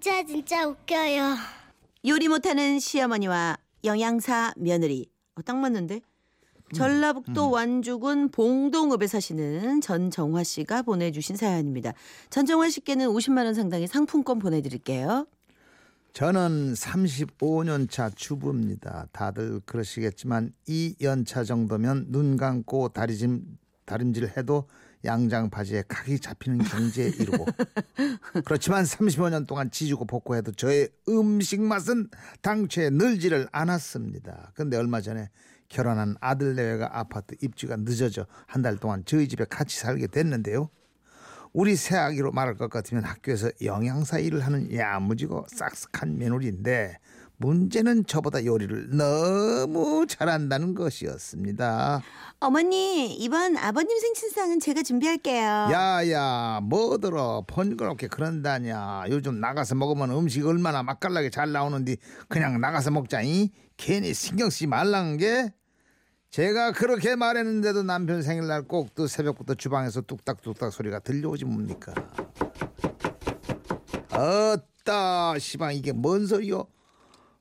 진짜 진짜 웃겨요. 요리 못하는 시어머니와 영양사 며느리. 어, 딱 맞는데? 전라북도 완주군 봉동읍에 사시는 전정화 씨가 보내주신 사연입니다. 전정화 씨께는 50만 원 상당의 상품권 보내드릴게요. 저는 35년 차 주부입니다. 다들 그러시겠지만 이 연차 정도면 눈 감고 다리짐 다림질 해도 양장 바지에 각이 잡히는 경지에 이르고 그렇지만 35년 동안 지지고 볶고해도 저의 음식 맛은 당최 늘지를 않았습니다. 근데 얼마 전에 결혼한 아들 내외가 아파트 입주가 늦어져 한 달 동안 저희 집에 같이 살게 됐는데요. 우리 새 아기로 말할 것 같으면 학교에서 영양사 일을 하는 야무지고 싹싹한 며느리인데 문제는 저보다 요리를 너무 잘한다는 것이었습니다. 어머니, 이번 아버님 생신상은 제가 준비할게요. 야야 뭐들어? 번거롭게 그런다냐? 요즘 나가서 먹으면 음식 얼마나 맛깔나게 잘 나오는데 그냥 나가서 먹자니 괜히 신경 쓰지 말란 게? 제가 그렇게 말했는데도 남편 생일날 꼭 또 새벽부터 주방에서 뚝딱뚝딱 소리가 들려오지 뭡니까? 어따 시방 이게 뭔 소리요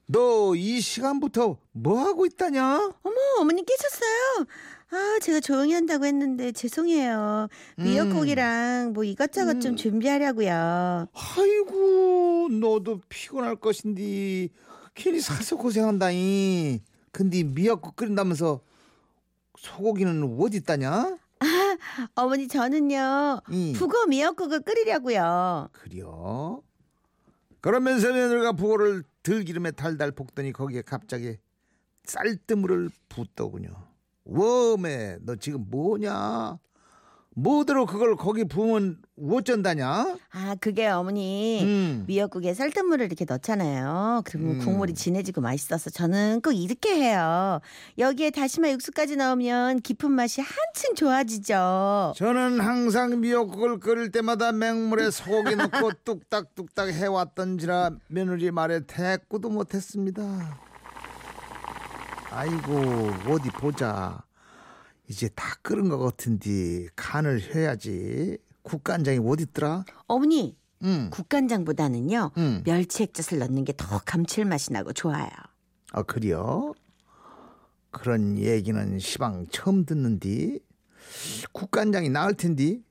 너 이 시간부터 뭐 하고 있다냐 어머, 어머니 깨셨어요? 아, 제가 조용히 한다고 했는데 죄송해요. 미역국이랑 뭐 이것저것 좀 준비하려고요. 아이고 너도 피곤할 것인데 괜히 사서 고생한다니 근데 미역국 끓인다면서 소고기는 어디 있다냐 어머니 저는요 음. 북어 미역국을 끓이려고요. 그려 그러면서 며느리가 부고를 들기름에 달달 볶더니 거기에 갑자기 쌀뜨물을 붓더군요. 웜에 너 지금 뭐냐 뭐대로 그걸 거기 부으면 어쩐다냐 아 그게 어머니 음. 미역국에 쌀뜨물을 이렇게 넣잖아요. 그러면 국물이 진해지고 맛있어서 저는 꼭 이렇게 해요. 여기에 다시마 육수까지 넣으면 깊은 맛이 한층 좋아지죠. 저는 항상 미역국을 끓일 때마다 맹물에 소고기 넣고 뚝딱뚝딱 해왔던지라 며느리 말에 대꾸도 못했습니다. 아이고 어디 보자. 이제 다 끓은 것 같은데 간을 해야지. 국간장이 어디 있더라? 어머니 응. 국간장보다는요 음. 멸치 액젓을 넣는 게 더 감칠맛이 나고 좋아요. 아 그래요? 그런 얘기는 시방 처음 듣는디 국간장이 나을 텐디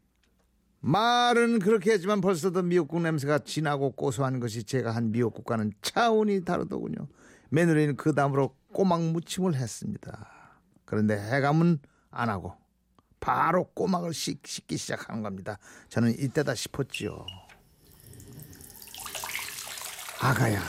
말은 그렇게 했지만 벌써도 미역국 냄새가 진하고 고소한 것이 제가 한 미역국과는 차원이 다르더군요 며느리는 그 다음으로 꼬막 무침을 했습니다 그런데 해감은 안 하고 바로 꼬막을 씻, 기 시작하는 겁니다 저는 이때다 싶었지요 아가야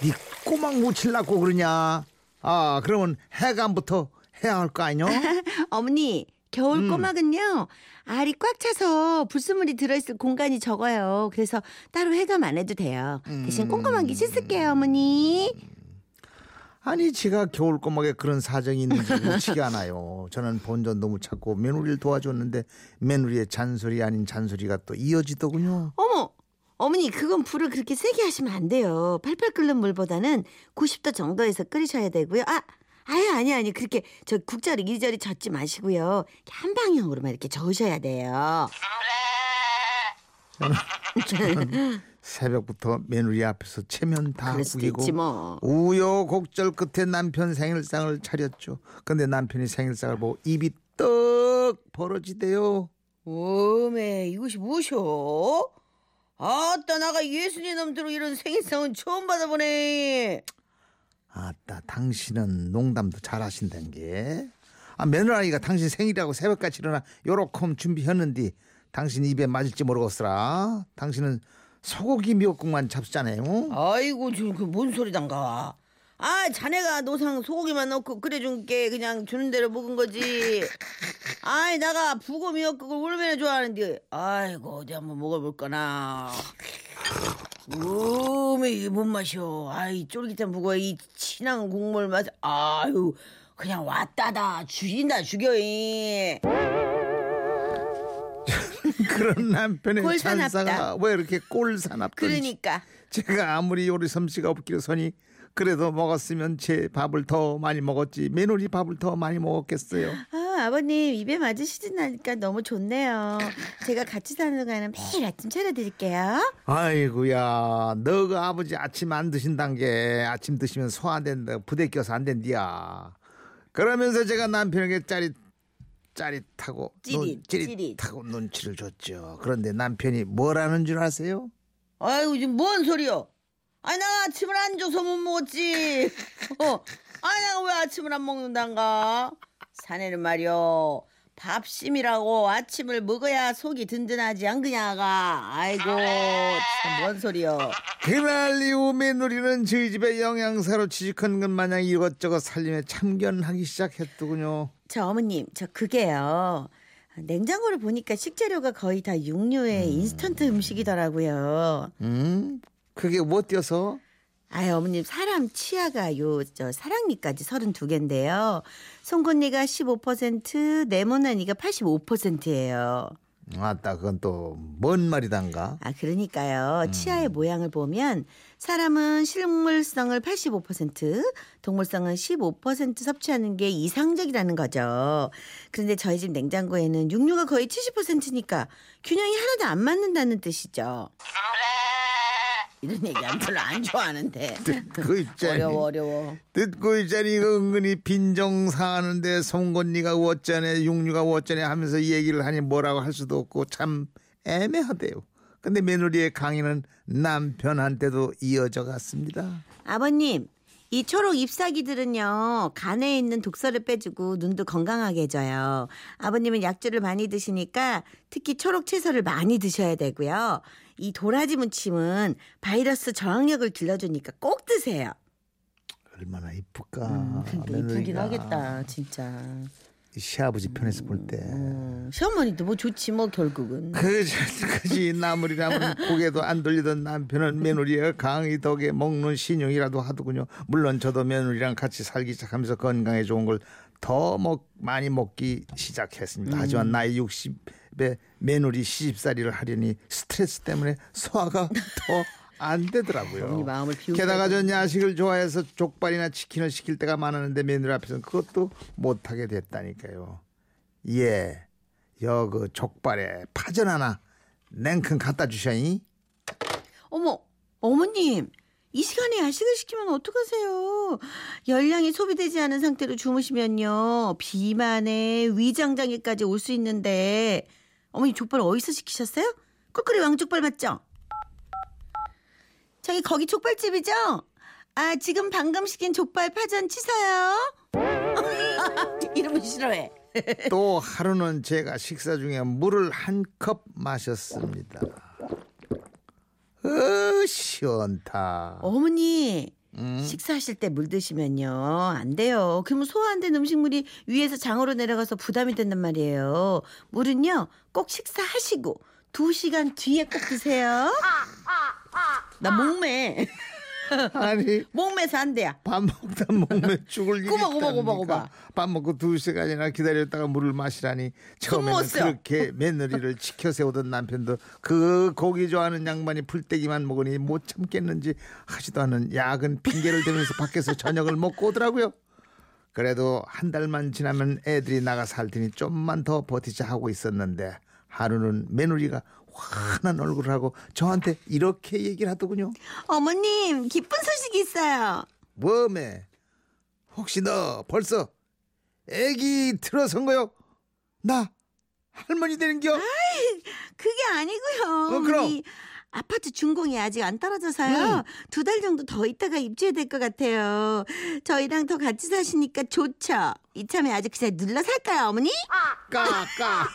네 꼬막 무칠라고 그러냐? 아 그러면 해감부터 해야 할 거 아니요? 어머니 겨울 음. 꼬막은요 알이 꽉 차서 불순물이 들어있을 공간이 적어요. 그래서 따로 해감 안 해도 돼요. 대신 음. 꼼꼼한 게 씻을게요, 어머니. 아니 지가 겨울 꼬막에 그런 사정이 있는지 웃지가 않아요. 저는 본전 너무 찾고 며느리를 도와줬는데 며느리의 잔소리 아닌 잔소리가 또 이어지더군요. 어머, 어머니 그건 불을 그렇게 세게 하시면 안 돼요. 팔팔 끓는 물보다는 90도 정도에서 끓이셔야 되고요. 아, 아유 아니 아니 그렇게 저 국자를 이리저리 젓지 마시고요. 이렇게 한 방향으로만 이렇게 저으셔야 돼요. 새벽부터 며느리 앞에서 체면 다 구기고 뭐. 우여곡절 끝에 남편 생일상을 차렸죠. 근데 남편이 생일상을 보고 입이 떡 벌어지대요. 오메 이것이 무엇이오? 아따 나가 예순이 넘도록 이런 생일상은 처음 받아보네. 아따 당신은 농담도 잘하신다는 게. 아 며느라니가 당신 생일이라고 새벽까지 일어나 요렇게 준비했는데 당신 입에 맞을지 모르겠으라. 당신은 소고기 미역국만 잡수잖아요. 아이고 지금 그 뭔 소리단가. 아 자네가 노상 소고기만 넣고 끓여준 게 그냥 주는 대로 먹은 거지. 아이 나가 부고 미역국을 얼마나 좋아하는데. 아이고 어디 한번 먹어볼거나. 음에 이게 뭔 맛이오. 아이 쫄깃한 부고에 이 진한 국물 맛. 아유 그냥 왔다다 죽인다 죽여이. 그런 남편의 꼴사납다. 찬사가 왜 이렇게 꼴사납던지. 그러니까. 제가 아무리 요리 솜씨가 없기로 서니 그래도 먹었으면 제 밥을 더 많이 먹었지 며느리 밥을 더 많이 먹었겠어요. 아, 아버님 입에 맞으시진 않으니까 너무 좋네요. 제가 같이 사는 동안은 매일 아침 차려드릴게요. 아이고야 너가 아버지 아침 안 드신단 게 아침 드시면 소안 된다 부대 껴서 안 된디야 그러면서 제가 남편에게 짜릿 짜릿하고 찌릿, 눈, 찌릿하고 눈치를 줬죠 그런데 남편이 뭐라는 줄 아세요? 아이고 지금 뭔 소리요? 아니 나 아침을 안 줘서 못 먹었지. 어, 아니 내가 왜 아침을 안 먹는단가? 사내는 말이요. 밥심이라고 아침을 먹어야 속이 든든하지 안 그냐가. 아이고 참 뭔 소리요? 그날 이후 며느리는 저희 집에 영양사로 취직한 것 마냥 이것저것 살림에 참견하기 시작했더군요 저 어머님 저 그게요. 냉장고를 보니까 식재료가 거의 다 육류의 인스턴트 음식이더라고요. 음? 그게 뭐 뛰어서? 아유 어머님 사람 치아가 요 저 사랑니까지 32개인데요. 송곳니가 15%, 네모나니가 85%예요. 아따 그건 또 뭔 말이단가? 아 그러니까요. 치아의 모양을 보면 사람은 식물성을 85%, 동물성은 15% 섭취하는 게 이상적이라는 거죠. 그런데 저희 집 냉장고에는 육류가 거의 70%니까 균형이 하나도 안 맞는다는 뜻이죠. 이런 얘기하면 별로 안 좋아하는데. 듣고 있자니 어려워 어려워. 듣고 있자니 이거 은근히 빈정 상하는데 송곳니가 어쩌네 육류가 어쩌네 하면서 이 얘기를 하니 뭐라고 할 수도 없고 참 애매하대요 근데 며느리의 강의는 남편한테도 이어져 갔습니다 아버님, 이 초록 잎사귀들은요, 간에 있는 독소를 빼주고 눈도 건강하게 해줘요. 아버님은 약주를 많이 드시니까 특히 초록 채소를 많이 드셔야 되고요. 이 도라지 무침은 바이러스 저항력을 길러주니까 꼭 드세요. 얼마나 이쁠까 그러니까 이쁘긴. 하겠다, 진짜. 이 시아버지 편에서 볼 때 음, 시어머니도 뭐 좋지 뭐 결국은. 그지 그지 나물이라면 고개도 안 돌리던 남편은 며느리의 강의 덕에 먹는 신용이라도 하더군요. 물론 저도 며느리랑 같이 살기 시작하면서 건강에 좋은 걸 더 먹 많이 먹기 시작했습니다. 하지만 나이 60에 며느리 시집살이를 하려니 스트레스 때문에 소화가 더 안 되더라고요. 마음을 게다가 전 야식을 좋아해서 족발이나 치킨을 시킬 때가 많았는데 며느리 앞에서는 그것도 못하게 됐다니까요. 예, 여 그 족발에 파전 하나 냉큼 갖다 주셔이. 어머, 어머님. 이 시간에 야식을 시키면 어떡하세요? 열량이 소비되지 않은 상태로 주무시면요. 비만에 위장장애까지 올 수 있는데. 어머니 족발 어디서 시키셨어요? 꿀꿀이 왕족발 맞죠? 저기 거기 족발집이죠? 아, 지금 방금 시킨 족발 파전 치사요? 이러면 싫어해. 또 하루는 제가 식사 중에 물을 한 컵 마셨습니다. 어, 시원타. 어머니 음. 식사하실 때 물 드시면요 안 돼요. 그러면 소화 안 된 음식물이 위에서 장으로 내려가서 부담이 된단 말이에요. 물은요 꼭 식사하시고 두 시간 뒤에 꼭 드세요. 나 목매 아니 목매서 안 돼요. 밥 먹다 목매 죽을 일이 꼬박, 꼬박, 꼬박, 있답니까? 꼬박. 밥 먹고 두 시간이나 기다렸다가 물을 마시라니 처음에는. 그렇게 며느리를 지켜 세우던 남편도 그 고기 좋아하는 양반이 풀떼기만 먹으니 못 참겠는지 하지도 않은 야근 핑계를 대면서 밖에서 저녁을 먹고 오더라고요. 그래도 한 달만 지나면 애들이 나가 살 테니 좀만 더 버티자 하고 있었는데 하루는 며느리가 환한 얼굴을 하고 저한테 이렇게 얘기를 하더군요. 어머님 기쁜 소식이 있어요. 웜에 혹시 너 벌써 애기 들어선 거요? 나 할머니 되는겨? 그게 아니고요. 어, 그럼? 이 아파트 준공이 아직 안 떨어져서요. 두달 정도 더 있다가 입주해야 될것 같아요. 저희랑 더 같이 사시니까 좋죠. 이참에 아주 그냥 눌러 살까요, 어머니? 까까까까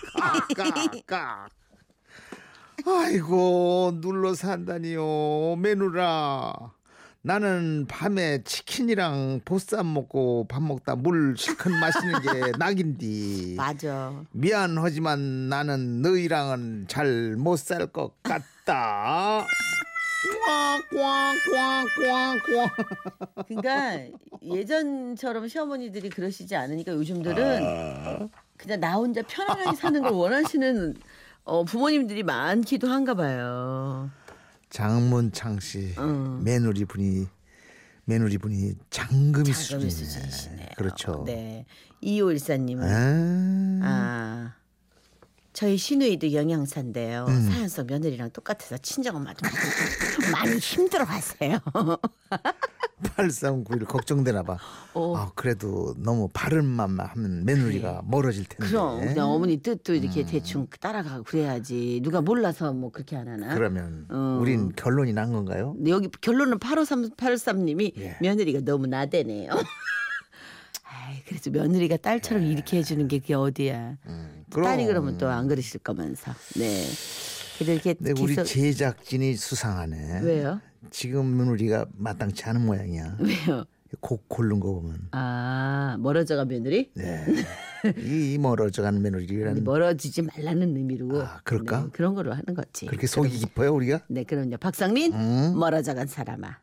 아이고 눌러 산다니요. 매누라. 나는 밤에 치킨이랑 보쌈 먹고 밥 먹다 물 실컷 마시는 게 낙인디. 맞아. 미안하지만 나는 너희랑은 잘 못 살 것 같다. 꽝꽝꽝꽝꽝. 그러니까 예전처럼 시어머니들이 그러시지 않으니까 요즘들은 그냥 나 혼자 편안하게 사는 걸 원하시는 어, 부모님들이 많기도 한가 봐요. 장문창 씨 어. 며느리 분이 며느리분이 장금이 자금의 수준이네. 수준이시네요. 그렇죠. 네. 2514님은 아, 아 저희 시누이도 영양사인데요. 음. 사연 속 며느리랑 똑같아서 친정 엄마도 많이 힘들어 하세요. 8391 걱정되나 봐. 어. 아, 그래도 너무 맘만 하면 며느리가 멀어질 텐데. 그럼 그냥 어머니 뜻도 이렇게 대충 따라가고 그래야지 누가 몰라서 뭐 그렇게 안 하나? 그러면 어. 우린 결론이 난 건가요? 여기 결론은 85383님이 예. 며느리가 너무 나대네요. 그래도 며느리가 딸처럼 이렇게 해주는 게 그게 어디야? 음, 딸이 그러면 또 안 그러실 거면서. 네. 이렇게 근데 우리 제작진이 수상하네. 왜요? 지금 며느리가 마땅치 않은 모양이야. 왜요? 곡 고른 거 보면. 아 멀어져가 며느리? 네. 이, 이 근데 며느리라는 멀어지지 말라는 의미로 아, 그럴까? 네, 그런 거로 하는 거지. 그렇게 속이 깊어요 우리가? 네, 그럼요. 박상민 음. 멀어져간 사람아.